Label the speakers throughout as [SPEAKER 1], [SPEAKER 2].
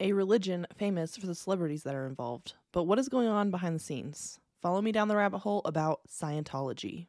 [SPEAKER 1] A religion famous for the celebrities that are involved. But what is going on behind the scenes? Follow me down the rabbit hole about Scientology.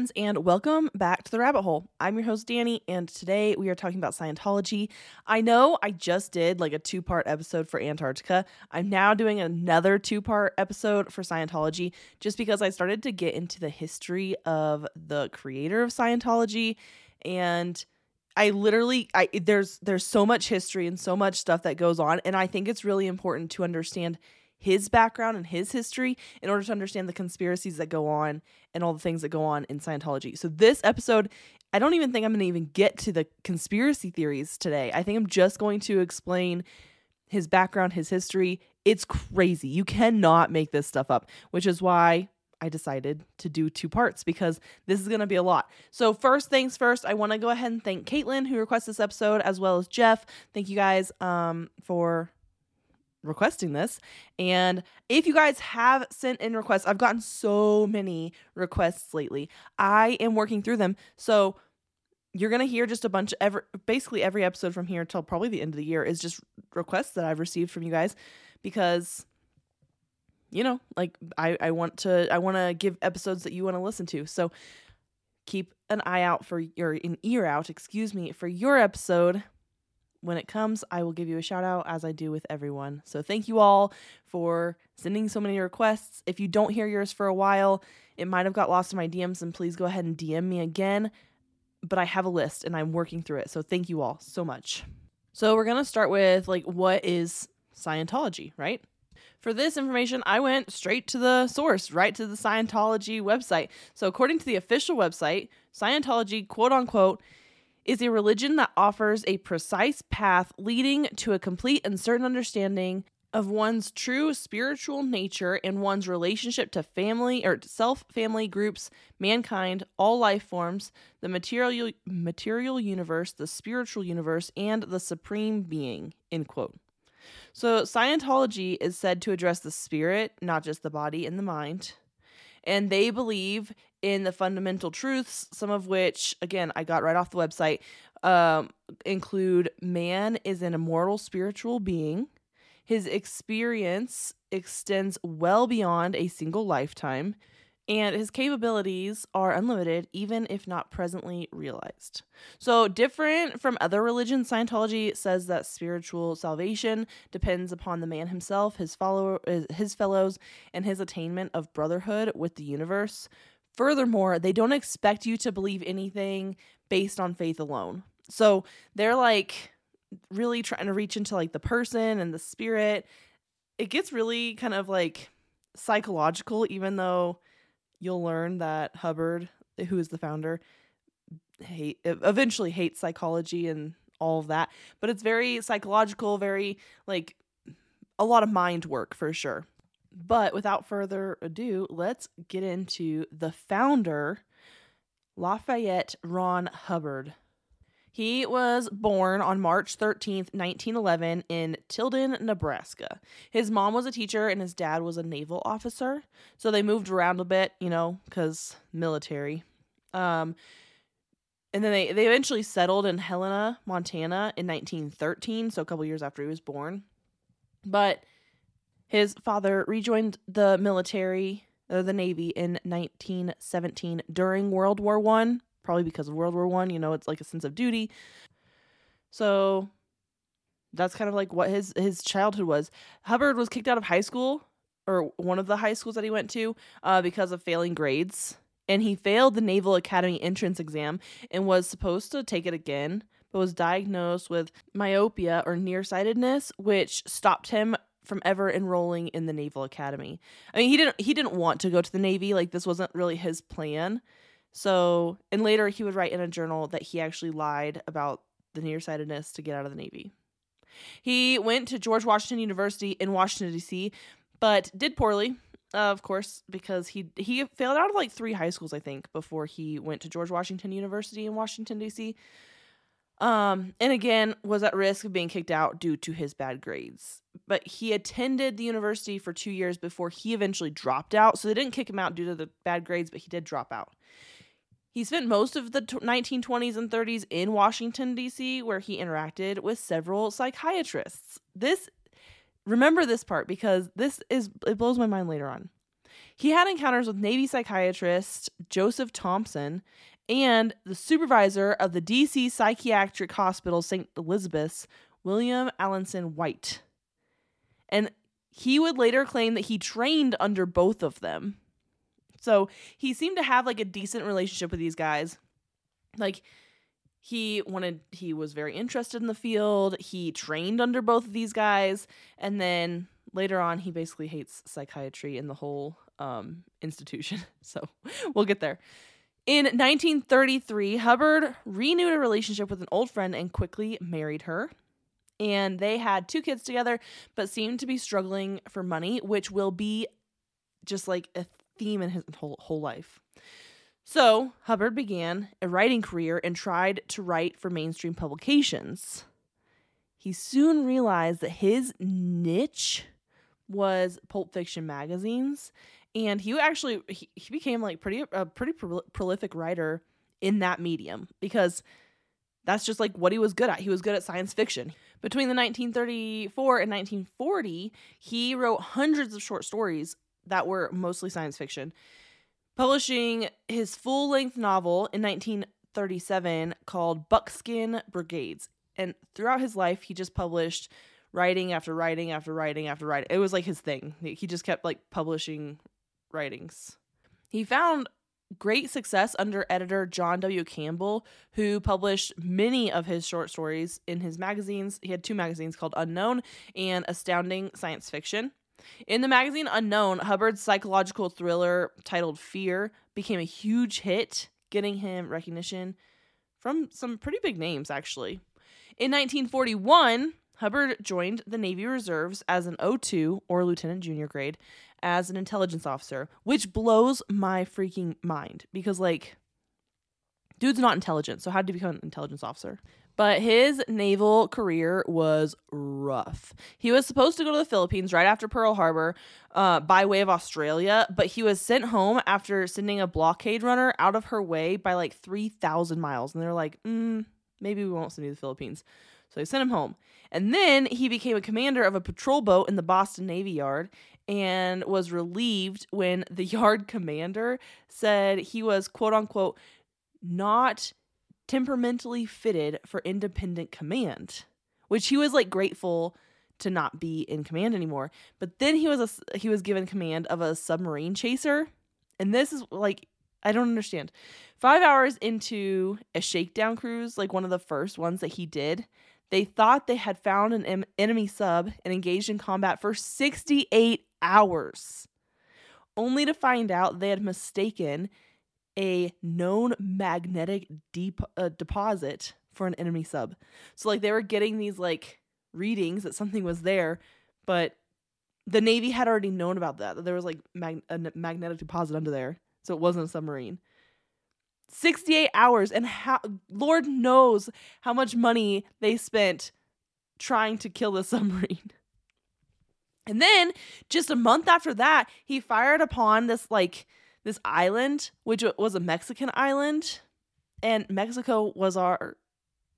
[SPEAKER 1] Friends, and welcome back to the rabbit hole. I'm your host, Danny, and today we are talking about Scientology. I know I just did like a two part episode for Antarctica. I'm now doing another two part episode for Scientology just because I started to get into the history of the creator of Scientology and I literally I there's there's so much history and so much stuff that goes on and I think it's really important to understand his background and his history in order to understand the conspiracies that go on and all the things that go on in Scientology. So this episode, I don't even think I'm going to even get to the conspiracy theories today. I think I'm just going to explain his background, his history. It's crazy. You cannot make this stuff up, which is why I decided to do two parts because this is going to be a lot. So, first things first, I want to go ahead and thank Caitlin who requested this episode, as well as Jeff. Thank you guys um, for requesting this. And if you guys have sent in requests, I've gotten so many requests lately. I am working through them. So you're going to hear just a bunch of every, basically every episode from here until probably the end of the year is just requests that I've received from you guys because you know, like I I want to I want to give episodes that you want to listen to. So keep an eye out for your an ear out, excuse me, for your episode when it comes, I will give you a shout out as I do with everyone. So thank you all for sending so many requests. If you don't hear yours for a while, it might have got lost in my DMs, and please go ahead and DM me again. But I have a list and I'm working through it. So thank you all so much. So we're going to start with like what is Scientology, right? For this information, I went straight to the source, right to the Scientology website. So, according to the official website, Scientology, quote unquote, is a religion that offers a precise path leading to a complete and certain understanding of one's true spiritual nature and one's relationship to family or self, family groups, mankind, all life forms, the material material universe, the spiritual universe, and the supreme being. End quote. So Scientology is said to address the spirit, not just the body and the mind. And they believe in the fundamental truths, some of which, again, I got right off the website, um, include man is an immortal spiritual being. His experience extends well beyond a single lifetime, and his capabilities are unlimited, even if not presently realized. So, different from other religions, Scientology says that spiritual salvation depends upon the man himself, his follower, his fellows, and his attainment of brotherhood with the universe. Furthermore, they don't expect you to believe anything based on faith alone. So, they're like really trying to reach into like the person and the spirit. It gets really kind of like psychological, even though you'll learn that Hubbard, who is the founder, hate eventually hates psychology and all of that. But it's very psychological, very like a lot of mind work for sure. But without further ado, let's get into the founder, Lafayette Ron Hubbard. He was born on March 13th, 1911, in Tilden, Nebraska. His mom was a teacher and his dad was a naval officer. So they moved around a bit, you know, because military. Um, and then they, they eventually settled in Helena, Montana in 1913, so a couple years after he was born. But his father rejoined the military, or the Navy, in 1917 during World War One probably because of World War One. You know, it's like a sense of duty. So that's kind of like what his his childhood was. Hubbard was kicked out of high school or one of the high schools that he went to uh, because of failing grades, and he failed the Naval Academy entrance exam and was supposed to take it again, but was diagnosed with myopia or nearsightedness, which stopped him from ever enrolling in the Naval Academy. I mean, he didn't he didn't want to go to the Navy, like this wasn't really his plan. So, and later he would write in a journal that he actually lied about the nearsightedness to get out of the Navy. He went to George Washington University in Washington D.C., but did poorly, uh, of course, because he he failed out of like three high schools, I think, before he went to George Washington University in Washington D.C. Um, and again was at risk of being kicked out due to his bad grades. But he attended the university for two years before he eventually dropped out. So they didn't kick him out due to the bad grades, but he did drop out. He spent most of the 1920s and 30s in Washington, D.C., where he interacted with several psychiatrists. This, remember this part because this is, it blows my mind later on. He had encounters with Navy psychiatrist Joseph Thompson and the supervisor of the D.C. Psychiatric Hospital St. Elizabeth's, William Alanson White. And he would later claim that he trained under both of them. So he seemed to have like a decent relationship with these guys. Like he wanted he was very interested in the field. He trained under both of these guys and then later on he basically hates psychiatry and the whole um, institution. So we'll get there. In 1933, Hubbard renewed a relationship with an old friend and quickly married her. And they had two kids together, but seemed to be struggling for money, which will be just like a theme in his whole, whole life. So, Hubbard began a writing career and tried to write for mainstream publications. He soon realized that his niche was pulp fiction magazines and he actually he, he became like pretty a pretty pro- prolific writer in that medium because that's just like what he was good at. He was good at science fiction. Between the 1934 and 1940, he wrote hundreds of short stories that were mostly science fiction, publishing his full length novel in 1937 called Buckskin Brigades. And throughout his life, he just published writing after writing after writing after writing. It was like his thing. He just kept like publishing writings. He found great success under editor John W. Campbell, who published many of his short stories in his magazines. He had two magazines called Unknown and Astounding Science Fiction. In the magazine Unknown, Hubbard's psychological thriller titled Fear became a huge hit, getting him recognition from some pretty big names, actually. In 1941, Hubbard joined the Navy Reserves as an O2 or lieutenant junior grade as an intelligence officer, which blows my freaking mind because, like, dude's not intelligent. So, how did he become an intelligence officer? But his naval career was rough. He was supposed to go to the Philippines right after Pearl Harbor uh, by way of Australia, but he was sent home after sending a blockade runner out of her way by like 3,000 miles. And they're like, mm, maybe we won't send you to the Philippines. So they sent him home. And then he became a commander of a patrol boat in the Boston Navy Yard and was relieved when the yard commander said he was, quote unquote, not temperamentally fitted for independent command, which he was like grateful to not be in command anymore. But then he was a, he was given command of a submarine chaser, and this is like I don't understand. 5 hours into a shakedown cruise, like one of the first ones that he did, they thought they had found an em- enemy sub and engaged in combat for 68 hours. only to find out they had mistaken a known magnetic deep uh, deposit for an enemy sub. So like they were getting these like readings that something was there, but the Navy had already known about that. That there was like mag- a magnetic deposit under there, so it wasn't a submarine. 68 hours and how lord knows how much money they spent trying to kill the submarine and then just a month after that he fired upon this like this island which was a mexican island and mexico was our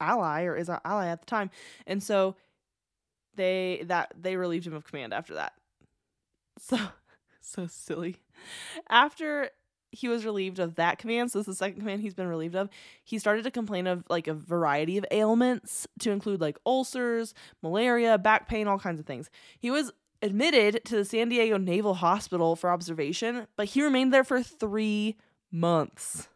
[SPEAKER 1] ally or is our ally at the time and so they that they relieved him of command after that so so silly after he was relieved of that command. So this is the second command he's been relieved of. He started to complain of like a variety of ailments to include like ulcers, malaria, back pain, all kinds of things. He was admitted to the San Diego Naval Hospital for observation, but he remained there for three months.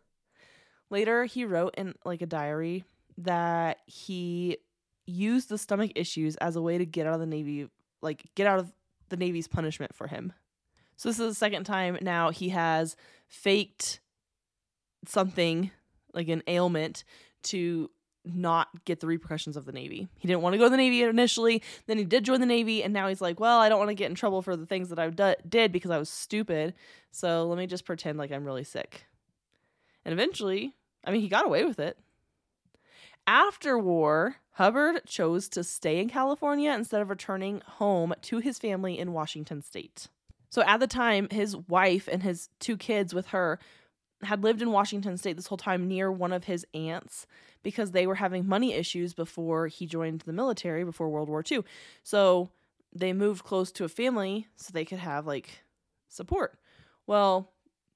[SPEAKER 1] Later, he wrote in like a diary that he used the stomach issues as a way to get out of the Navy, like get out of the Navy's punishment for him. So this is the second time now he has faked something like an ailment to not get the repercussions of the Navy. He didn't want to go to the Navy initially, then he did join the Navy, and now he's like, well, I don't want to get in trouble for the things that I did because I was stupid. So let me just pretend like I'm really sick. And eventually, I mean, he got away with it. After war, Hubbard chose to stay in California instead of returning home to his family in Washington state. So at the time, his wife and his two kids with her had lived in Washington state this whole time near one of his aunts because they were having money issues before he joined the military before World War II. So they moved close to a family so they could have like support. Well,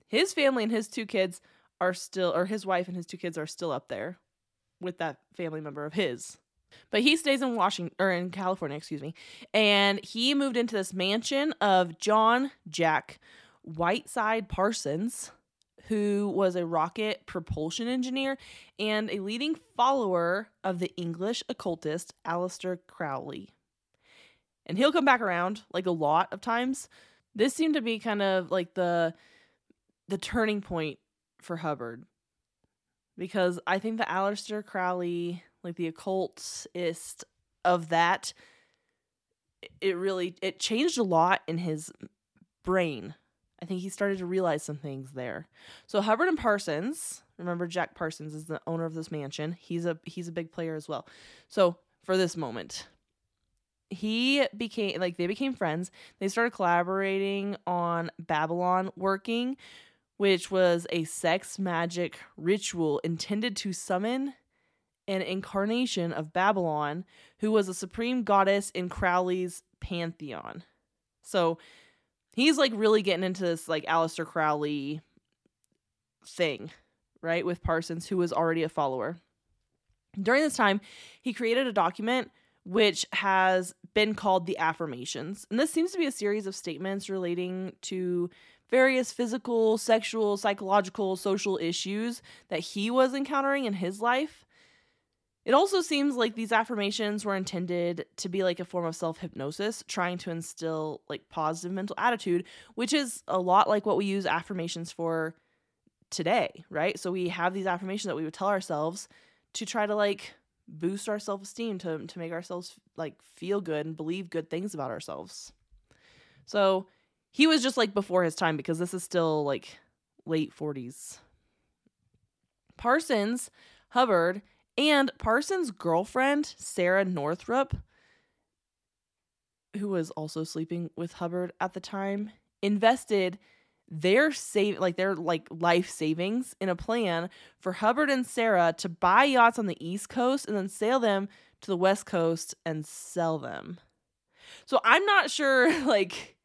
[SPEAKER 1] his family and his two kids are still, or his wife and his two kids are still up there with that family member of his. But he stays in Washington or in California, excuse me. And he moved into this mansion of John Jack Whiteside Parsons, who was a rocket propulsion engineer and a leading follower of the English occultist Aleister Crowley. And he'll come back around like a lot of times. This seemed to be kind of like the the turning point for Hubbard. Because I think the Aleister Crowley like the occultist of that it really it changed a lot in his brain i think he started to realize some things there. So hubbard and parsons remember jack parsons is the owner of this mansion. He's a he's a big player as well. So for this moment he became like they became friends. They started collaborating on Babalon working which was a sex magic ritual intended to summon an incarnation of Babalon, who was a supreme goddess in Crowley's pantheon. So he's like really getting into this like Aleister Crowley thing, right? With Parsons, who was already a follower. During this time, he created a document which has been called the Affirmations. And this seems to be a series of statements relating to various physical, sexual, psychological, social issues that he was encountering in his life. It also seems like these affirmations were intended to be like a form of self hypnosis, trying to instill like positive mental attitude, which is a lot like what we use affirmations for today, right? So we have these affirmations that we would tell ourselves to try to like boost our self esteem, to, to make ourselves like feel good and believe good things about ourselves. So he was just like before his time because this is still like late 40s. Parsons, Hubbard, and Parsons' girlfriend, Sarah Northrup, who was also sleeping with Hubbard at the time, invested their save like their like life savings in a plan for Hubbard and Sarah to buy yachts on the East Coast and then sail them to the West Coast and sell them. So I'm not sure like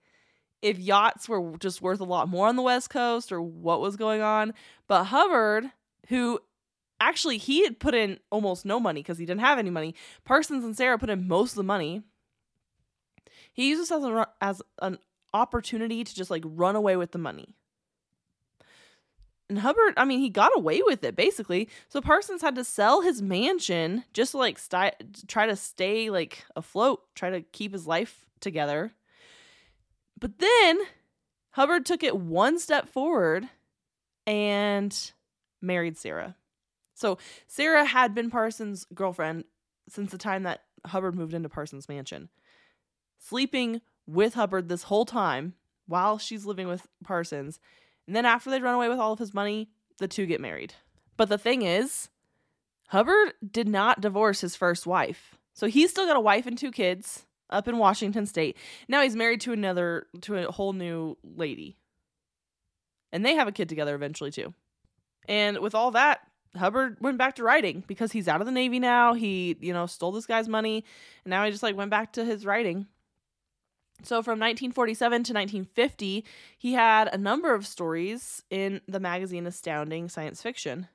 [SPEAKER 1] if yachts were just worth a lot more on the West Coast or what was going on, but Hubbard, who actually he had put in almost no money because he didn't have any money. Parsons and Sarah put in most of the money. He used this as, a, as an opportunity to just like run away with the money. And Hubbard, I mean, he got away with it basically. So Parsons had to sell his mansion just to like try to stay like afloat, try to keep his life together. But then Hubbard took it one step forward and married Sarah. So Sarah had been Parsons' girlfriend since the time that Hubbard moved into Parsons' mansion, sleeping with Hubbard this whole time while she's living with Parsons. And then after they'd run away with all of his money, the two get married. But the thing is, Hubbard did not divorce his first wife. So he's still got a wife and two kids up in Washington state. Now he's married to another to a whole new lady. And they have a kid together eventually too. And with all that, Hubbard went back to writing because he's out of the Navy now. He, you know, stole this guy's money and now he just like went back to his writing. So from 1947 to 1950, he had a number of stories in the magazine Astounding Science Fiction,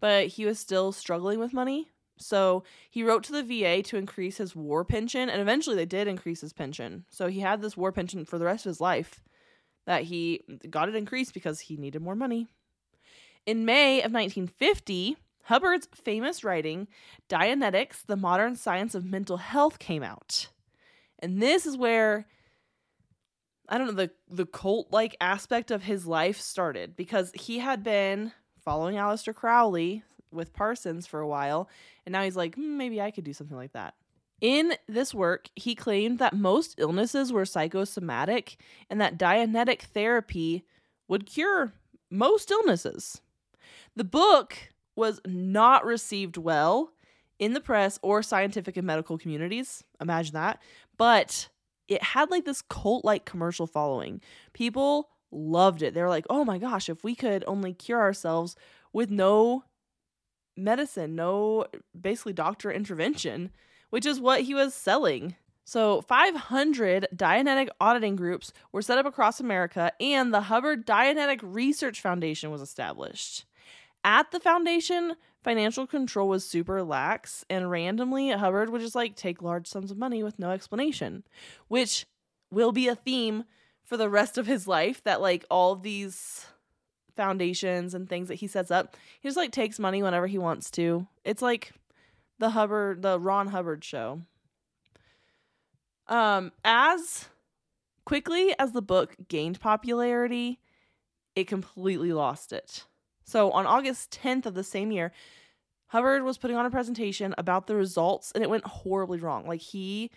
[SPEAKER 1] but he was still struggling with money. So he wrote to the VA to increase his war pension, and eventually they did increase his pension. So he had this war pension for the rest of his life that he got it increased because he needed more money. In May of 1950, Hubbard's famous writing, Dianetics, the Modern Science of Mental Health, came out. And this is where I don't know the the cult like aspect of his life started because he had been following Aleister Crowley with Parsons for a while, and now he's like, hmm, maybe I could do something like that. In this work, he claimed that most illnesses were psychosomatic and that Dianetic therapy would cure most illnesses. The book was not received well in the press or scientific and medical communities. Imagine that. But it had like this cult like commercial following. People loved it. They were like, oh my gosh, if we could only cure ourselves with no medicine, no basically doctor intervention, which is what he was selling. So, 500 Dianetic auditing groups were set up across America, and the Hubbard Dianetic Research Foundation was established. At the foundation, financial control was super lax, and randomly, Hubbard would just like take large sums of money with no explanation, which will be a theme for the rest of his life. That like all these foundations and things that he sets up, he just like takes money whenever he wants to. It's like the Hubbard, the Ron Hubbard show. Um, as quickly as the book gained popularity, it completely lost it. So on August 10th of the same year, Hubbard was putting on a presentation about the results and it went horribly wrong. Like he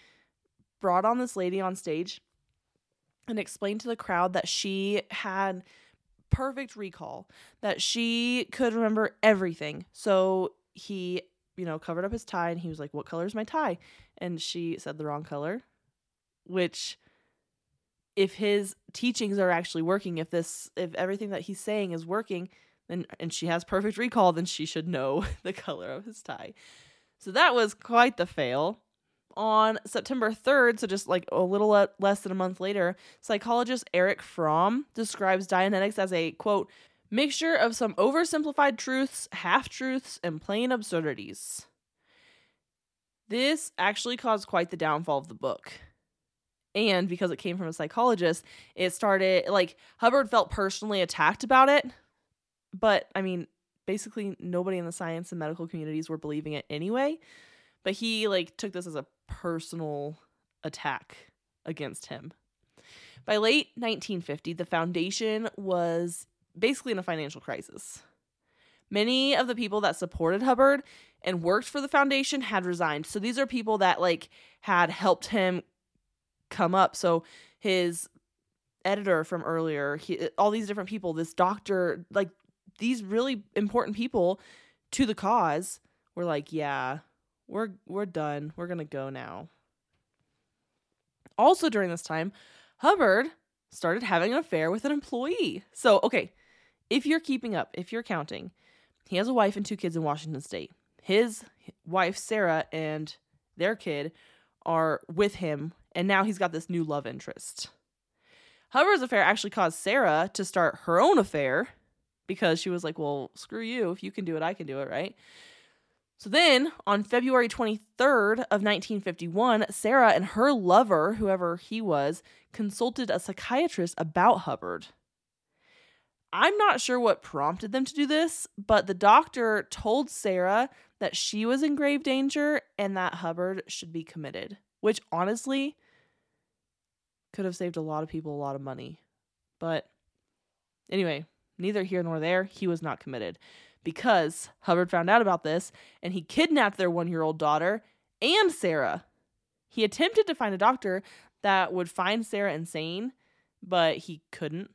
[SPEAKER 1] brought on this lady on stage and explained to the crowd that she had perfect recall, that she could remember everything. So he, you know, covered up his tie and he was like, What color is my tie? And she said the wrong color, which if his teachings are actually working, if this if everything that he's saying is working, and and she has perfect recall, then she should know the color of his tie. So that was quite the fail. On September 3rd, so just like a little less than a month later, psychologist Erich Fromm describes Dianetics as a quote, mixture of some oversimplified truths, half truths, and plain absurdities. This actually caused quite the downfall of the book. And because it came from a psychologist, it started like Hubbard felt personally attacked about it but I mean, basically nobody in the science and medical communities were believing it anyway. But he like took this as a personal attack against him. By late 1950, the foundation was basically in a financial crisis. Many of the people that supported Hubbard and worked for the foundation had resigned. So these are people that like had helped him come up. So his editor from earlier, he, all these different people, this doctor, like these really important people to the cause were like, yeah, we're we're done. We're to go now. Also during this time, Hubbard started having an affair with an employee. So, okay, if you're keeping up, if you're counting, he has a wife and two kids in Washington state. His wife Sarah and their kid are with him, and now he's got this new love interest. Hubbard's affair actually caused Sarah to start her own affair because she was like, well, screw you. If you can do it, I can do it, right? So then, on February 23rd of 1951, Sarah and her lover, whoever he was, consulted a psychiatrist about Hubbard. I'm not sure what prompted them to do this, but the doctor told Sarah that she was in grave danger and that Hubbard should be committed, which honestly could have saved a lot of people a lot of money. But anyway, neither here nor there, he was not committed because Hubbard found out about this and he kidnapped their one year old daughter and Sarah. He attempted to find a doctor that would find Sarah insane, but he couldn't.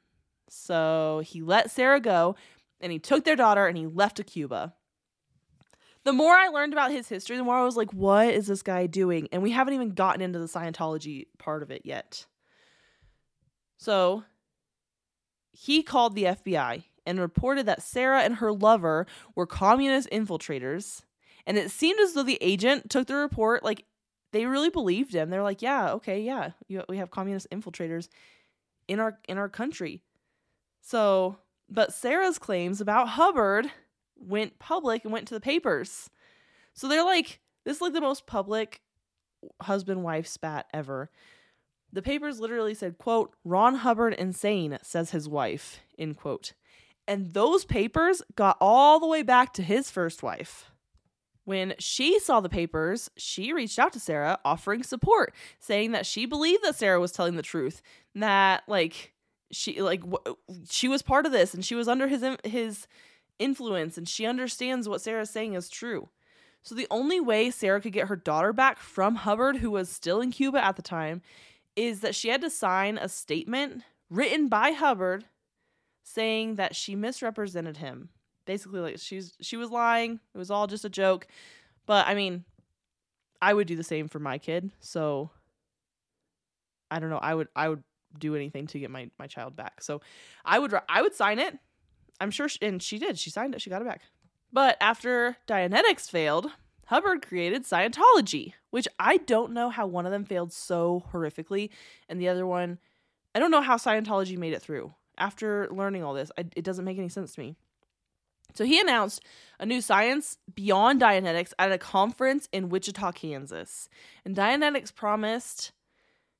[SPEAKER 1] So he let Sarah go and he took their daughter and he left to Cuba. The more I learned about his history, the more I was like, what is this guy doing? And we haven't even gotten into the Scientology part of it yet. So he called the FBI and reported that Sarah and her lover were communist infiltrators. And it seemed as though the agent took the report like they really believed him. They're like, "Yeah, okay, yeah, you, we have communist infiltrators in our in our country." So, but Sarah's claims about Hubbard went public and went to the papers. So they're like, this is like the most public husband wife spat ever. The papers literally said, quote, Ron Hubbard insane, says his wife, end quote. And those papers got all the way back to his first wife. When she saw the papers, she reached out to Sarah offering support, saying that she believed that Sarah was telling the truth, that like she like w- she was part of this and she was under his his influence and she understands what Sarah's saying is true. So the only way Sarah could get her daughter back from Hubbard, who was still in Cuba at the time, is that she had to sign a statement written by Hubbard saying that she misrepresented him. Basically like she's she was lying. It was all just a joke. But I mean, I would do the same for my kid. So I don't know. I would I would do anything to get my my child back. So I would I would sign it. I'm sure she, and she did. She signed it. She got it back. But after Dianetics failed, Hubbard created Scientology, which I don't know how one of them failed so horrifically and the other one I don't know how Scientology made it through. After learning all this, I, it doesn't make any sense to me. So he announced a new science beyond Dianetics at a conference in Wichita, Kansas. And Dianetics promised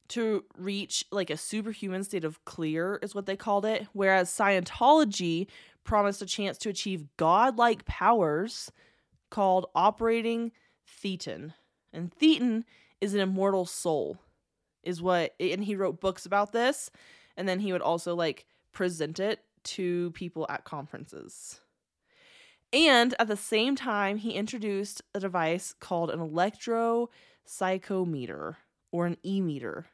[SPEAKER 1] to reach like a superhuman state of clear, is what they called it, whereas Scientology promised a chance to achieve godlike powers called operating thetan. And thetan is an immortal soul, is what, and he wrote books about this. And then he would also like present it to people at conferences. And at the same time, he introduced a device called an electropsychometer or an e meter,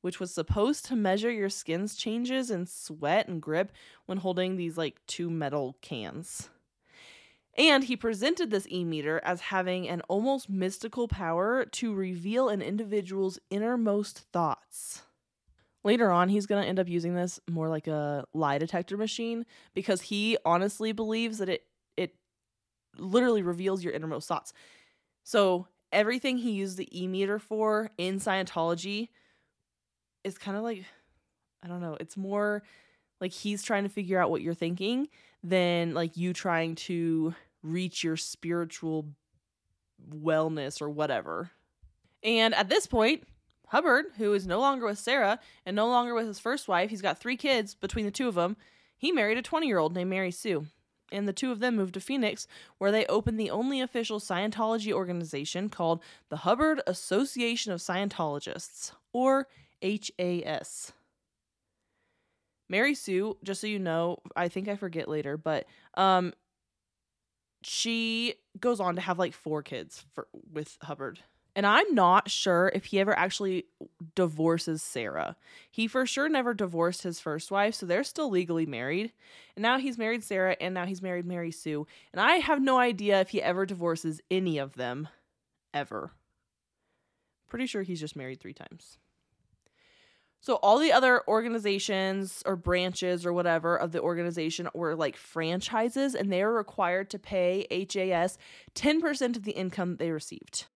[SPEAKER 1] which was supposed to measure your skin's changes in sweat and grip when holding these like two metal cans. And he presented this e meter as having an almost mystical power to reveal an individual's innermost thoughts. Later on, he's going to end up using this more like a lie detector machine because he honestly believes that it it literally reveals your innermost thoughts. So, everything he used the e meter for in Scientology is kind of like I don't know, it's more like he's trying to figure out what you're thinking than like you trying to reach your spiritual wellness or whatever. And at this point, Hubbard, who is no longer with Sarah and no longer with his first wife, he's got three kids between the two of them. He married a 20 year old named Mary Sue. And the two of them moved to Phoenix, where they opened the only official Scientology organization called the Hubbard Association of Scientologists, or HAS. Mary Sue, just so you know, I think I forget later, but um she goes on to have like four kids for with Hubbard. And I'm not sure if he ever actually divorces Sarah. He for sure never divorced his first wife, so they're still legally married. And now he's married Sarah and now he's married Mary Sue. And I have no idea if he ever divorces any of them ever. Pretty sure he's just married 3 times. So all the other organizations or branches or whatever of the organization were like franchises and they were required to pay HAS 10% of the income they received.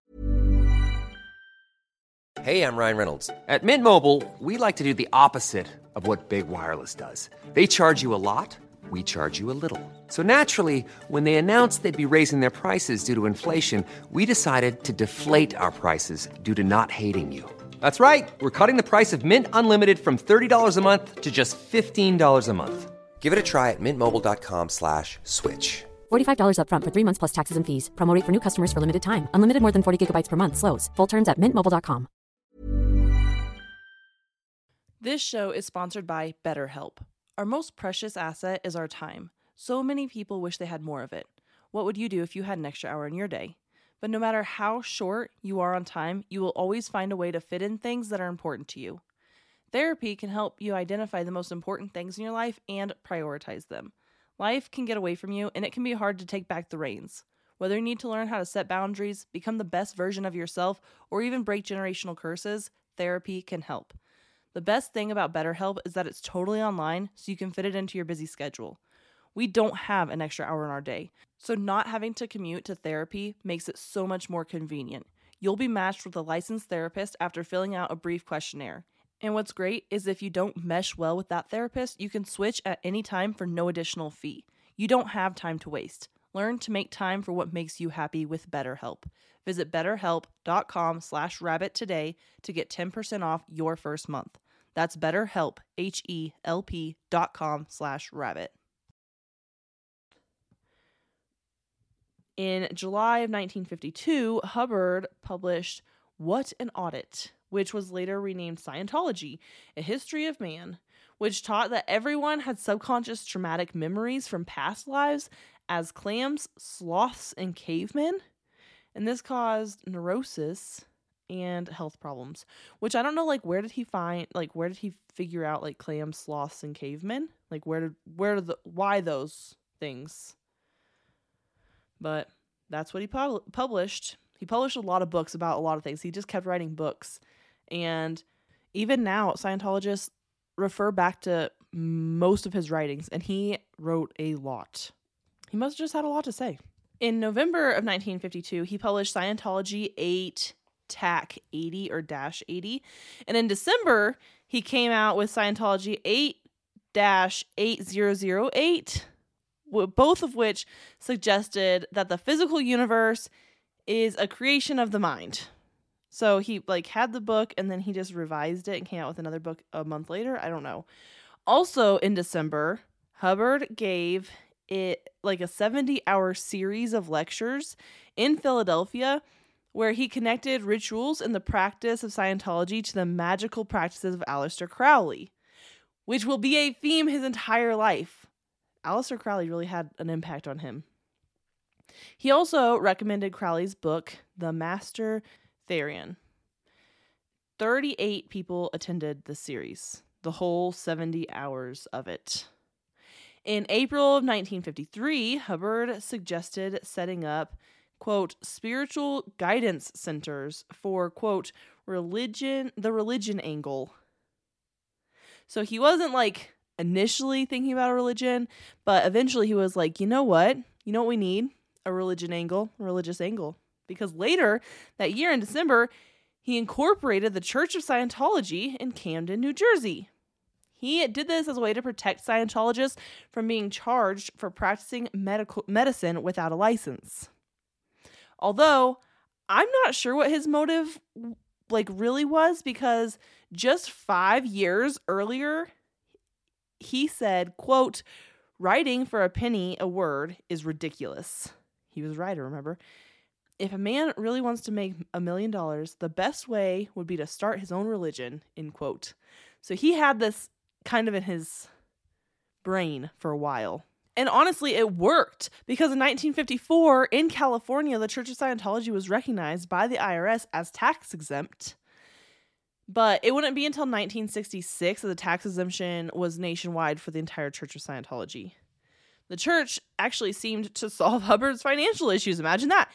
[SPEAKER 2] Hey, I'm Ryan Reynolds. At Mint Mobile, we like to do the opposite of what Big Wireless does. They charge you a lot, we charge you a little. So naturally, when they announced they'd be raising their prices due to inflation, we decided to deflate our prices due to not hating you. That's right. We're cutting the price of Mint Unlimited from $30 a month to just $15 a month. Give it a try at mintmobile.com slash switch.
[SPEAKER 3] $45 upfront for three months plus taxes and fees. Promo rate for new customers for limited time. Unlimited more than 40 gigabytes per month. Slows. Full terms at mintmobile.com.
[SPEAKER 1] This show is sponsored by BetterHelp. Our most precious asset is our time. So many people wish they had more of it. What would you do if you had an extra hour in your day? But no matter how short you are on time, you will always find a way to fit in things that are important to you. Therapy can help you identify the most important things in your life and prioritize them. Life can get away from you, and it can be hard to take back the reins. Whether you need to learn how to set boundaries, become the best version of yourself, or even break generational curses, therapy can help. The best thing about BetterHelp is that it's totally online, so you can fit it into your busy schedule. We don't have an extra hour in our day, so not having to commute to therapy makes it so much more convenient. You'll be matched with a licensed therapist after filling out a brief questionnaire. And what's great is if you don't mesh well with that therapist, you can switch at any time for no additional fee. You don't have time to waste. Learn to make time for what makes you happy with BetterHelp. Visit betterhelp.com slash rabbit today to get 10% off your first month. That's betterhelp, H-E-L-P dot com slash rabbit. In July of 1952, Hubbard published What to Audit, which was later renamed Scientology, A History of Man, which taught that everyone had subconscious traumatic memories from past lives as clams, sloths, and cavemen. And this caused neurosis and health problems, which I don't know like where did he find like where did he figure out like clams, sloths, and cavemen? Like where did where did the why those things? But that's what he pub- published. He published a lot of books about a lot of things. He just kept writing books. And even now, Scientologists refer back to most of his writings, and he wrote a lot. He must have just had a lot to say. In November of 1952, he published Scientology 8 TAC 80 or Dash 80. And in December, he came out with Scientology 8 8008, both of which suggested that the physical universe is a creation of the mind. So he like had the book and then he just revised it and came out with another book a month later. I don't know. Also in December, Hubbard gave it like a 70 hour series of lectures in Philadelphia where he connected rituals and the practice of Scientology to the magical practices of Aleister Crowley, which will be a theme his entire life. Aleister Crowley really had an impact on him. He also recommended Crowley's book, The Master Therion. 38 people attended the series, the whole 70 hours of it. In April of 1953, Hubbard suggested setting up, quote, spiritual guidance centers for, quote, religion, the religion angle. So he wasn't like initially thinking about a religion, but eventually he was like, you know what? You know what we need? A religion angle, a religious angle. Because later that year in December, he incorporated the Church of Scientology in Camden, New Jersey. He did this as a way to protect Scientologists from being charged for practicing medical medicine without a license. Although I'm not sure what his motive like really was because just 5 years earlier he said, quote, writing for a penny a word is ridiculous. He was a writer, remember? If a man really wants to make a million dollars, the best way would be to start his own religion, end quote. So he had this kind of in his brain for a while. And honestly, it worked because in 1954 in California, the Church of Scientology was recognized by the IRS as tax exempt. But it wouldn't be until 1966 that the tax exemption was nationwide for the entire Church of Scientology. The church actually seemed to solve Hubbard's financial issues. Imagine that.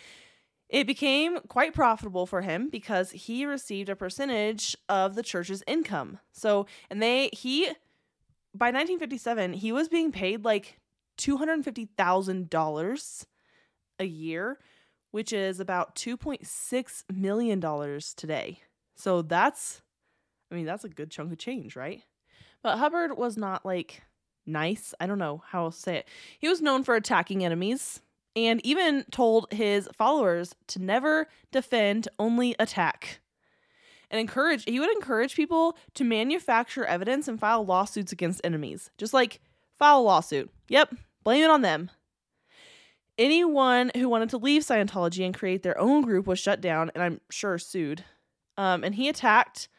[SPEAKER 1] It became quite profitable for him because he received a percentage of the church's income. So, and they, he, by 1957, he was being paid like $250,000 a year, which is about $2.6 million today. So that's, I mean, that's a good chunk of change, right? But Hubbard was not like nice. I don't know how to say it. He was known for attacking enemies and even told his followers to never defend, only attack. And encourage he would encourage people to manufacture evidence and file lawsuits against enemies. Just like file a lawsuit. Yep, blame it on them. Anyone who wanted to leave Scientology and create their own group was shut down and I'm sure sued. Um, and he attacked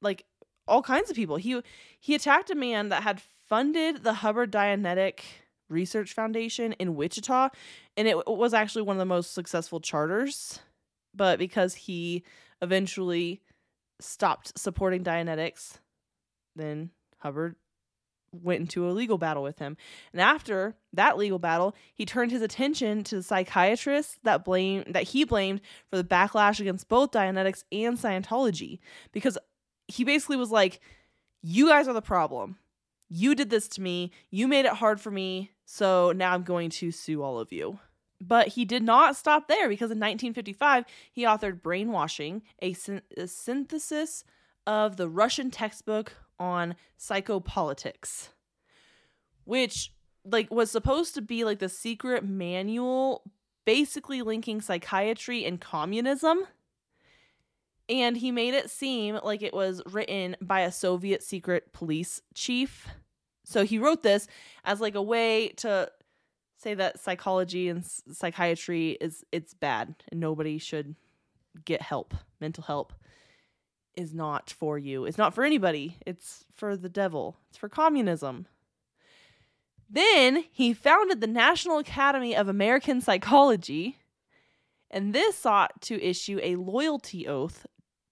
[SPEAKER 1] like all kinds of people. He he attacked a man that had funded the Hubbard Dianetic Research Foundation in Wichita, and it was actually one of the most successful charters. But because he eventually stopped supporting Dianetics, then Hubbard went into a legal battle with him. And after that legal battle, he turned his attention to the psychiatrists that blame that he blamed for the backlash against both Dianetics and Scientology because he basically was like you guys are the problem. You did this to me. You made it hard for me. So now I'm going to sue all of you. But he did not stop there because in 1955, he authored Brainwashing, a, syn- a synthesis of the Russian textbook on psychopolitics, which like was supposed to be like the secret manual basically linking psychiatry and communism. And he made it seem like it was written by a Soviet secret police chief. So he wrote this as like a way to say that psychology and psychiatry is it's bad and nobody should get help, mental help is not for you. It's not for anybody. It's for the devil. It's for communism. Then he founded the National Academy of American Psychology, and this sought to issue a loyalty oath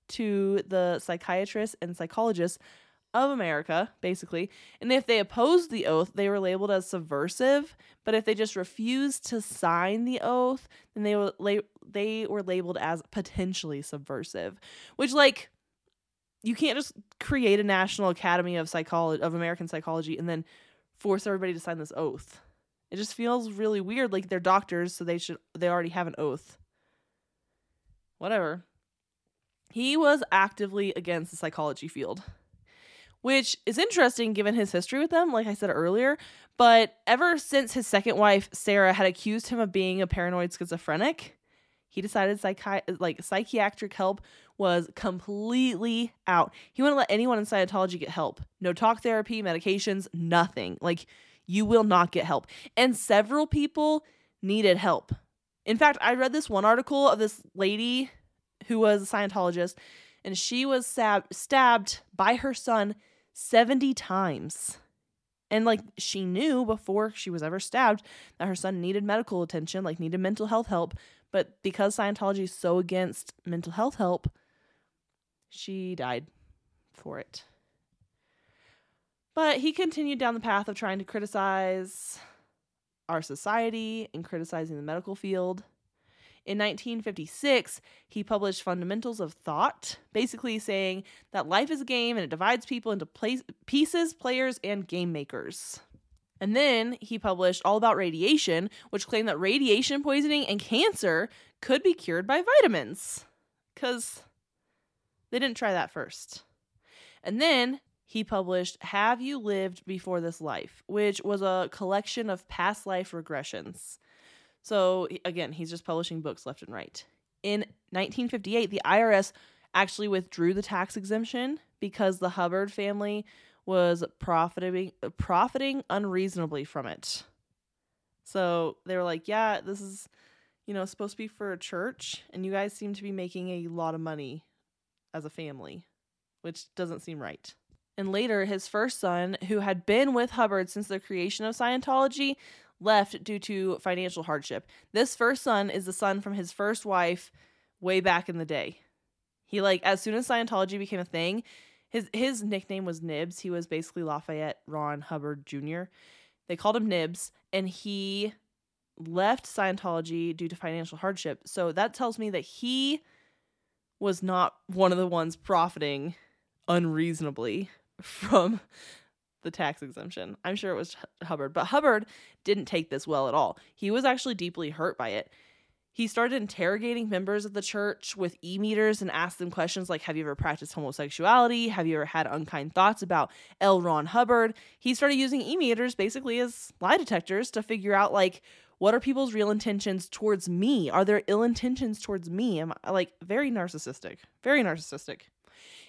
[SPEAKER 1] to the psychiatrists and psychologists of America, basically. And if they opposed the oath, they were labeled as subversive. But if they just refused to sign the oath, then they were la- they were labeled as potentially subversive. Which, like, you can't just create a National Academy of Psychology of American Psychology and then force everybody to sign this oath. It just feels really weird. Like they're doctors, so they should they already have an oath. Whatever. He was actively against the psychology field, which is interesting given his history with them, like I said earlier. But ever since his second wife, Sarah, had accused him of being a paranoid schizophrenic, he decided psychi- like psychiatric help was completely out. He wouldn't let anyone in Scientology get help. No talk therapy, medications, nothing. Like you will not get help. And several people needed help. In fact, I read this one article of this lady who was a Scientologist, and she was stab- stabbed by her son 70 times. And like she knew before she was ever stabbed that her son needed medical attention, like needed mental health help. But because Scientology is so against mental health help, she died for it. But he continued down the path of trying to criticize our society and criticizing the medical field. In 1956, he published Fundamentals of Thought, basically saying that life is a game and it divides people into place, pieces, players, and game makers. And then he published All About Radiation, which claimed that radiation poisoning and cancer could be cured by vitamins. Because they didn't try that first. And then he published Have You Lived Before This Life, which was a collection of past life regressions. So again, he's just publishing books left and right. In 1958, the IRS actually withdrew the tax exemption because the Hubbard family was profiting profiting unreasonably from it. So they were like, "Yeah, this is, you know, supposed to be for a church, and you guys seem to be making a lot of money as a family, which doesn't seem right." And later, his first son, who had been with Hubbard since the creation of Scientology, left due to financial hardship. This first son is the son from his first wife way back in the day. He like as soon as Scientology became a thing, his his nickname was Nibs. He was basically Lafayette Ron Hubbard Jr. They called him Nibs and he left Scientology due to financial hardship. So that tells me that he was not one of the ones profiting unreasonably from the tax exemption. I'm sure it was Hubbard, but Hubbard didn't take this well at all. He was actually deeply hurt by it. He started interrogating members of the church with e meters and asked them questions like Have you ever practiced homosexuality? Have you ever had unkind thoughts about L. Ron Hubbard? He started using e meters basically as lie detectors to figure out, like, what are people's real intentions towards me? Are there ill intentions towards me? Am I like very narcissistic? Very narcissistic.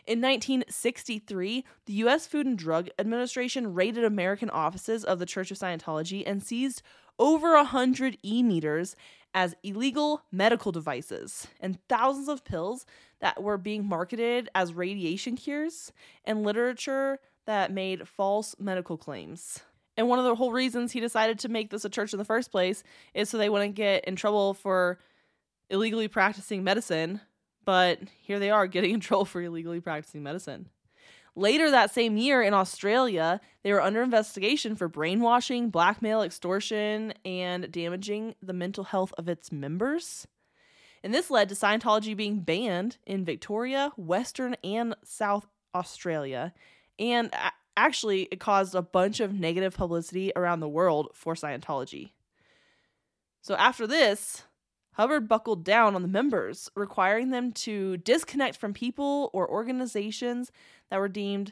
[SPEAKER 1] In 1963, the U.S. Food and Drug Administration raided American offices of the Church of Scientology and seized over a hundred e meters as illegal medical devices and thousands of pills that were being marketed as radiation cures and literature that made false medical claims. And one of the whole reasons he decided to make this a church in the first place is so they wouldn't get in trouble for illegally practicing medicine. But here they are getting in trouble for illegally practicing medicine. Later that same year in Australia, they were under investigation for brainwashing, blackmail, extortion, and damaging the mental health of its members. And this led to Scientology being banned in Victoria, Western, and South Australia. And actually, it caused a bunch of negative publicity around the world for Scientology. So after this, Hubbard buckled down on the members, requiring them to disconnect from people or organizations that were deemed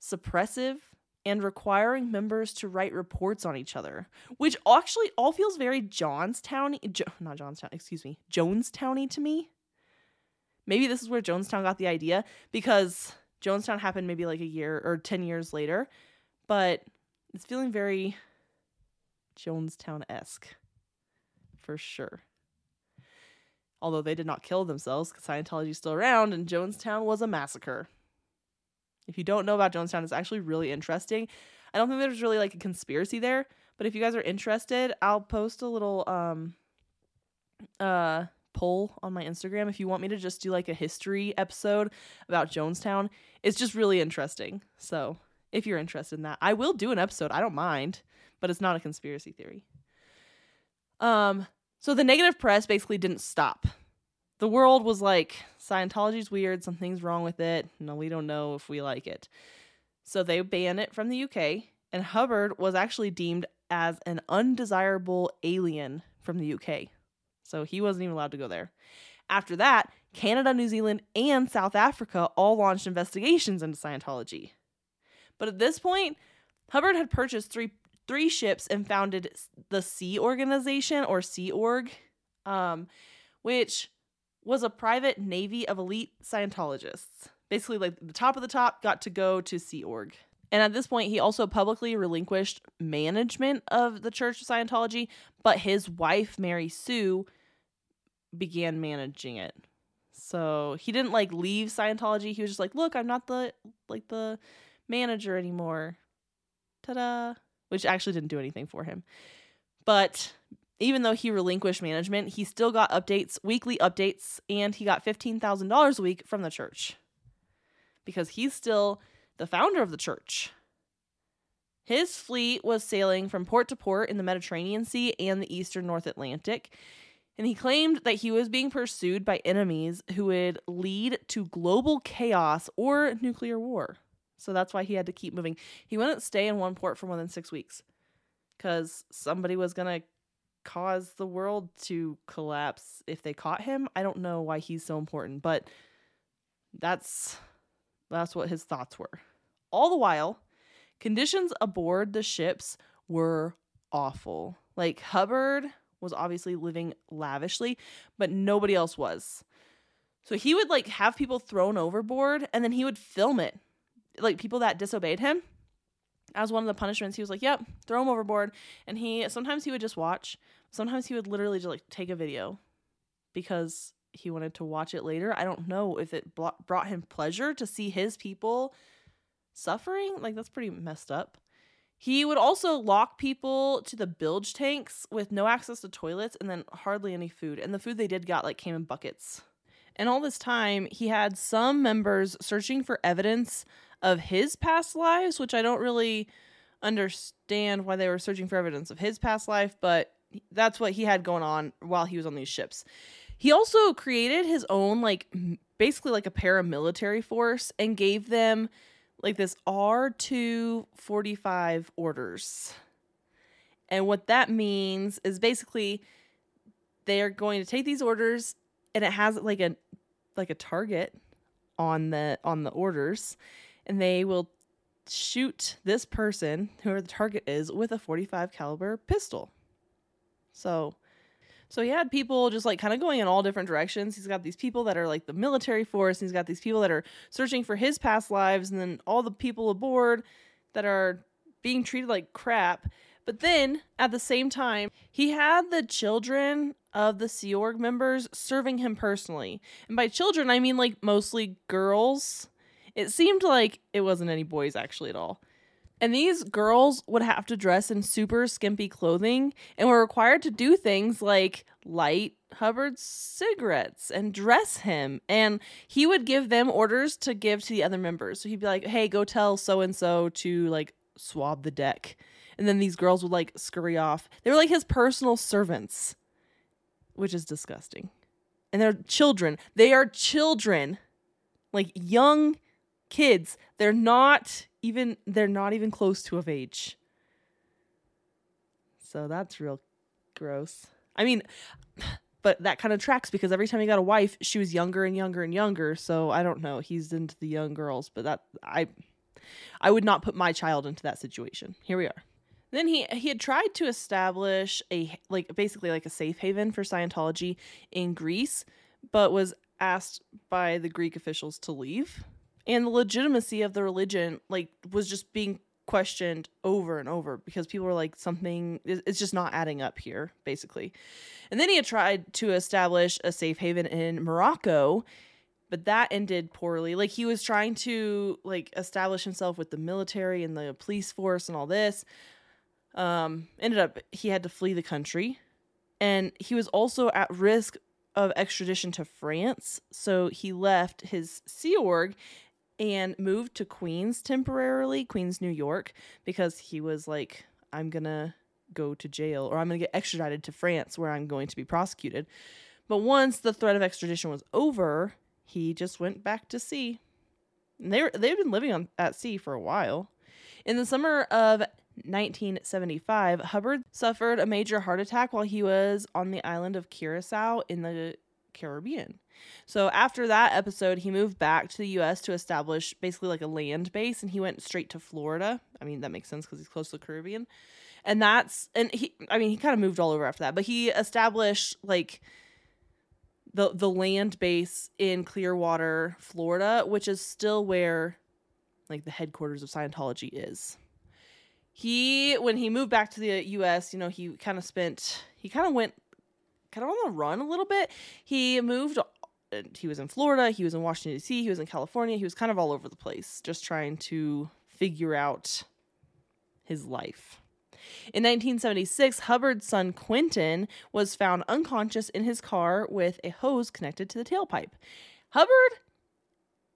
[SPEAKER 1] suppressive and requiring members to write reports on each other, which actually all feels very Johnstown, jo- not Johnstown, excuse me, Jonestowny to me. Maybe this is where Jonestown got the idea because Jonestown happened maybe like a year or 10 years later, but it's feeling very Jonestown esque for sure although they did not kill themselves because Scientology is still around and Jonestown was a massacre. If you don't know about Jonestown, it's actually really interesting. I don't think there's really like a conspiracy there, but if you guys are interested, I'll post a little um uh poll on my Instagram if you want me to just do like a history episode about Jonestown. It's just really interesting. So, if you're interested in that, I will do an episode. I don't mind, but it's not a conspiracy theory. Um so the negative press basically didn't stop. The world was like, Scientology's weird, something's wrong with it. No, we don't know if we like it. So they banned it from the UK, and Hubbard was actually deemed as an undesirable alien from the UK. So he wasn't even allowed to go there. After that, Canada, New Zealand, and South Africa all launched investigations into Scientology. But at this point, Hubbard had purchased three three ships and founded the Sea Organization or Sea Org, um, which was a private navy of elite Scientologists. Basically, like the top of the top got to go to Sea Org. And at this point, he also publicly relinquished management of the Church of Scientology, but his wife, Mary Sue, began managing it. So he didn't like leave Scientology. He was just like, look, I'm not the like the manager anymore. Ta-da which actually didn't do anything for him. But even though he relinquished management, he still got updates, weekly updates, and he got $15,000 a week from the church because he's still the founder of the church. His fleet was sailing from port to port in the Mediterranean Sea and the eastern North Atlantic, and he claimed that he was being pursued by enemies who would lead to global chaos or nuclear war. So that's why he had to keep moving. He wouldn't stay in one port for more than six weeks because somebody was going to cause the world to collapse if they caught him. I don't know why he's so important, but that's that's what his thoughts were. All the while, conditions aboard the ships were awful. Like Hubbard was obviously living lavishly, but nobody else was. So he would like have people thrown overboard and then he would film it. Like people that disobeyed him as one of the punishments he was like yep throw him overboard. And he sometimes he would just watch. Sometimes he would literally just like take a video because he wanted to watch it later. I don't know if it brought him pleasure to see his people suffering. Like that's pretty messed up he would also lock people to the bilge tanks with no access to toilets and then hardly any food and the food they did got like came in buckets and all this time he had some members searching for evidence of his past lives, which I don't really understand why they were searching for evidence of his past life, but that's what he had going on while he was on these ships. He also created his own, like, basically like a paramilitary force and gave them like this R245 orders. And what that means is basically they are going to take these orders and it has like a like a target on the on the orders and they will shoot this person, whoever the target is, with a 45 caliber pistol. So so he had people just like kind of going in all different directions. He's got these people that are like the military force, and he's got these people that are searching for his past lives, and then all the people aboard that are being treated like crap. But then at the same time, he had the children of the Sea Org members serving him personally. And by children, I mean like mostly girls. It seemed like it wasn't any boys actually at all. And these girls would have to dress in super skimpy clothing and were required to do things like light Hubbard's cigarettes and dress him. And he would give them orders to give to the other members. So he'd be like, hey, go tell so and so to like swab the deck. And then these girls would like scurry off. They were like his personal servants, which is disgusting. And they're children. They are children, like young kids. They're not even they're not even close to of age. So that's real gross. I mean, but that kind of tracks because every time he got a wife, she was younger and younger and younger. So I don't know. He's into the young girls, but that I I would not put my child into that situation. Here we are. Then he he had tried to establish a like basically like a safe haven for Scientology in Greece, but was asked by the Greek officials to leave. And the legitimacy of the religion like was just being questioned over and over because people were like something it's just not adding up here basically. And then he had tried to establish a safe haven in Morocco but that ended poorly. Like he was trying to like establish himself with the military and the police force and all this. Um, ended up he had to flee the country, and he was also at risk of extradition to France. So he left his Sea Org and moved to Queens temporarily, Queens, New York, because he was like, I'm gonna go to jail or I'm gonna get extradited to France where I'm going to be prosecuted. But once the threat of extradition was over, he just went back to sea. And they were, they've been living on at sea for a while. In the summer of 1975, Hubbard suffered a major heart attack while he was on the island of Curacao in the Caribbean. So after that episode, he moved back to the US to establish basically like a land base and he went straight to Florida. I mean, that makes sense because he's close to the Caribbean. And that's and he I mean, he kind of moved all over after that, but he established like the the land base in Clearwater, Florida, which is still where like the headquarters of Scientology is. He when he moved back to the US, you know, he kind of spent he kind of went kind of on the run a little bit. He moved uh, he was in Florida, he was in Washington D.C., he was in California, he was kind of all over the place just trying to figure out his life. In 1976, Hubbard's son Quentin was found unconscious in his car with a hose connected to the tailpipe. Hubbard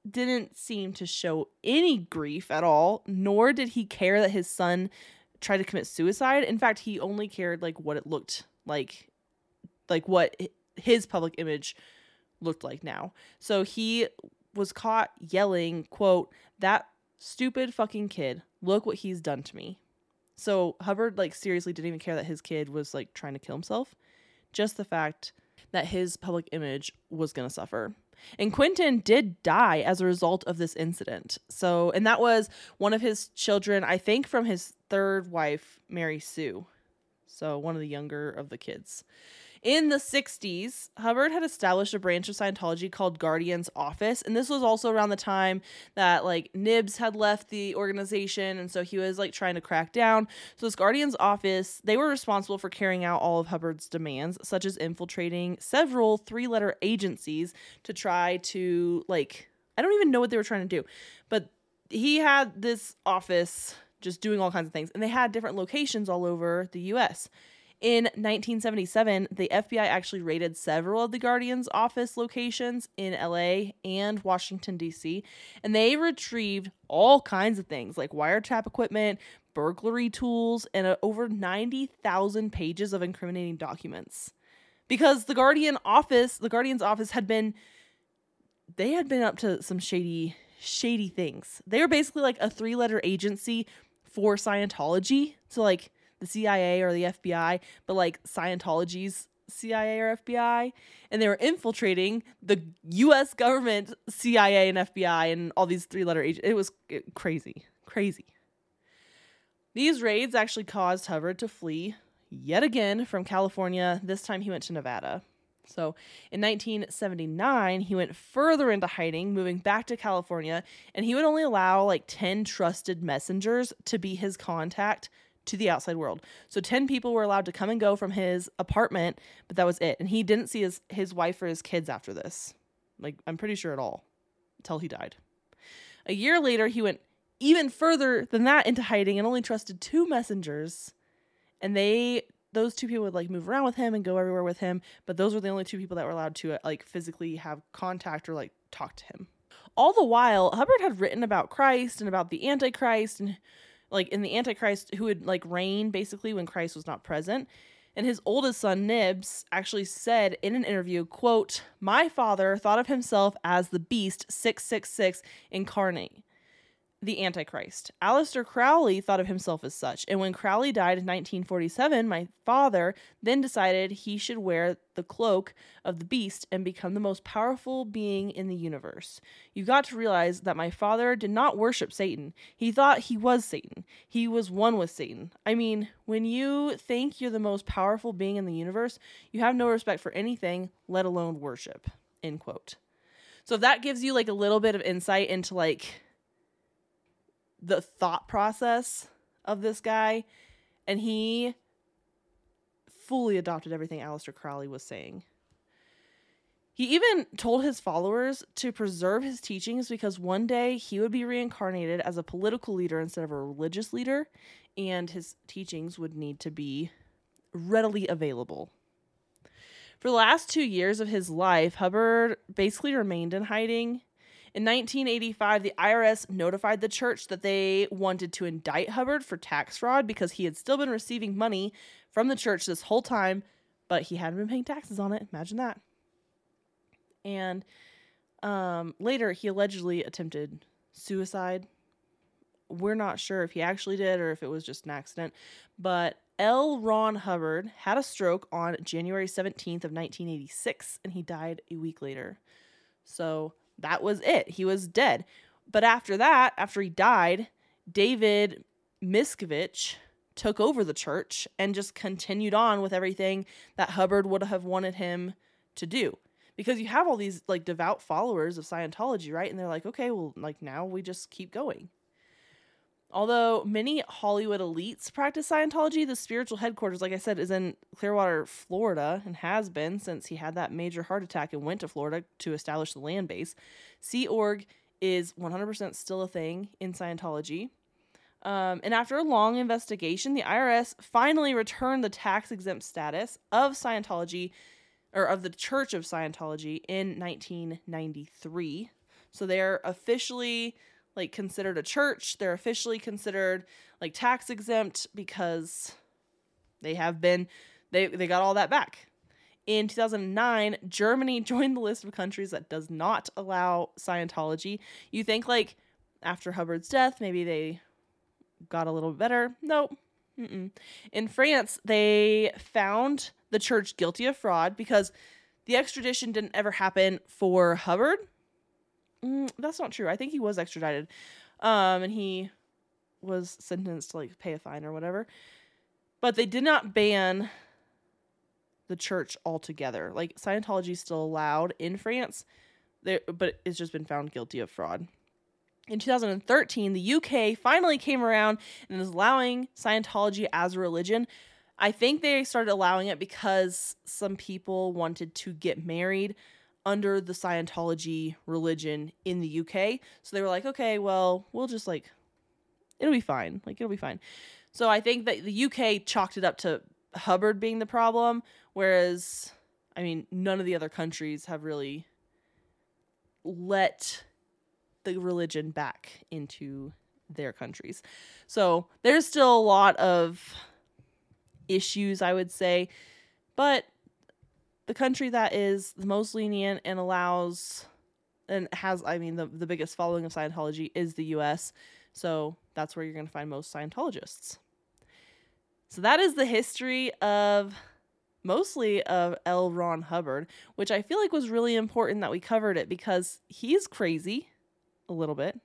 [SPEAKER 1] didn't seem to show any grief at all, nor did he care that his son tried to commit suicide. In fact, he only cared like what it looked like like what his public image looked like now. So he was caught yelling, quote, "That stupid fucking kid. Look what he's done to me." So Hubbard like seriously didn't even care that his kid was like trying to kill himself. Just the fact that his public image was going to suffer. And Quentin did die as a result of this incident. So, and that was one of his children, I think from his third wife, Mary Sue. So, one of the younger of the kids. In the 60s, Hubbard had established a branch of Scientology called Guardian's Office. And this was also around the time that like Nibs had left the organization. And so he was like trying to crack down. So, this Guardian's Office, they were responsible for carrying out all of Hubbard's demands, such as infiltrating several three letter agencies to try to like, I don't even know what they were trying to do, but he had this office just doing all kinds of things. And they had different locations all over the US. In 1977, the FBI actually raided several of the Guardian's office locations in LA and Washington, D.C., and they retrieved all kinds of things like wiretap equipment, burglary tools, and uh, over 90,000 pages of incriminating documents. Because the Guardian office, the Guardian's office had been they had been up to some shady shady things. They were basically like a three-letter agency for Scientology. So like the CIA or the FBI, but like Scientology's CIA or FBI, and they were infiltrating the U.S. government, CIA and FBI, and all these three-letter agents. It was crazy, crazy. These raids actually caused Hubbard to flee yet again from California. This time he went to Nevada. So in 1979, he went further into hiding, moving back to California, and he would only allow like 10 trusted messengers to be his contact to the outside world. So 10 people were allowed to come and go from his apartment, but that was it. And he didn't see his, his wife or his kids after this. Like, I'm pretty sure at all, until he died. A year later, he went even further than that into hiding and only trusted two messengers. And they, those two people would like move around with him and go everywhere with him. But those were the only two people that were allowed to like physically have contact or like talk to him. All the while, Hubbard had written about Christ and about the Antichrist and like in the Antichrist who would like reign basically when Christ was not present. And his oldest son, Nibs, actually said in an interview, quote, My father thought of himself as the beast 666 incarnate the Antichrist. Aleister Crowley thought of himself as such, and when Crowley died in 1947, my father then decided he should wear the cloak of the beast and become the most powerful being in the universe. You've got to realize that my father did not worship Satan. He thought he was Satan. He was one with Satan. I mean, when you think you're the most powerful being in the universe, you have no respect for anything, let alone worship. End quote. So if that gives you like a little bit of insight into like the thought process of this guy, and he fully adopted everything Aleister Crowley was saying. He even told his followers to preserve his teachings because one day he would be reincarnated as a political leader instead of a religious leader, and his teachings would need to be readily available. For the last two years of his life, Hubbard basically remained in hiding. In 1985, the IRS notified the church that they wanted to indict Hubbard for tax fraud because he had still been receiving money from the church this whole time, but he hadn't been paying taxes on it. Imagine that. And um, later, he allegedly attempted suicide. We're not sure if he actually did or if it was just an accident, but L. Ron Hubbard had a stroke on January 17th of 1986 and he died a week later. So that was it. He was dead. But after that, after he died, David Miscavige took over the church and just continued on with everything that Hubbard would have wanted him to do. Because you have all these like devout followers of Scientology, right? And they're like, okay, well, like now we just keep going. Although many Hollywood elites practice Scientology, the spiritual headquarters, like I said, is in Clearwater, Florida, and has been since he had that major heart attack and went to Florida to establish the land base. Sea Org is 100% still a thing in Scientology. Um, and after a long investigation, the IRS finally returned the tax exempt status of Scientology, or of the Church of Scientology, in 1993. So they're officially like considered a church. They're officially considered like tax exempt because they have been they they got all that back. In 2009, Germany joined the list of countries that does not allow Scientology. You think like after Hubbard's death, maybe they got a little better. Nope. Mm-mm. In France, they found the church guilty of fraud because the extradition didn't ever happen for Hubbard Mm, that's not true. I think he was extradited. Um, and he was sentenced to like pay a fine or whatever. But they did not ban the church altogether. Like Scientology is still allowed in France, there, but it's just been found guilty of fraud. In 2013, the UK finally came around and is allowing Scientology as a religion. I think they started allowing it because some people wanted to get married under the Scientology religion in the UK. So they were like, okay, well, we'll just like, it'll be fine. Like, it'll be fine. So I think that the UK chalked it up to Hubbard being the problem, whereas, I mean, none of the other countries have really let the religion back into their countries. So there's still a lot of issues, I would say. But the country that is the most lenient and allows and has I mean the the biggest following of Scientology is the US. So that's where you're going to find most Scientologists. So that is the history of mostly of L. Ron Hubbard, which I feel like was really important that we covered it because he's crazy a little bit.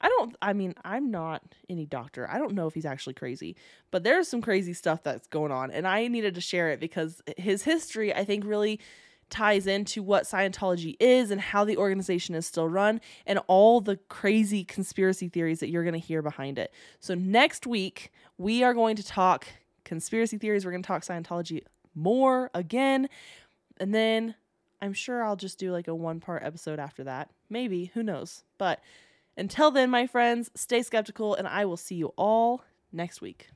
[SPEAKER 1] I don't, I mean, I'm not any doctor. I don't know if he's actually crazy, but there's some crazy stuff that's going on. And I needed to share it because his history, I think, really ties into what Scientology is and how the organization is still run and all the crazy conspiracy theories that you're going to hear behind it. So, next week, we are going to talk conspiracy theories. We're going to talk Scientology more again. And then I'm sure I'll just do like a one part episode after that. Maybe, who knows. But until then, my friends, stay skeptical, and I will see you all next week.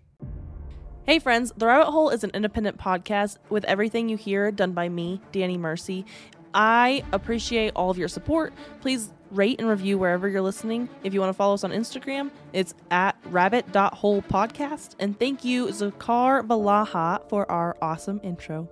[SPEAKER 1] Hey friends, The Rabbit Hole is an independent podcast with everything you hear done by me, Danny Mercy. I appreciate all of your support. Please rate and review wherever you're listening. If you want to follow us on Instagram, it's at rabbit.holepodcast. And thank you, Zakar Balaha, for our awesome intro.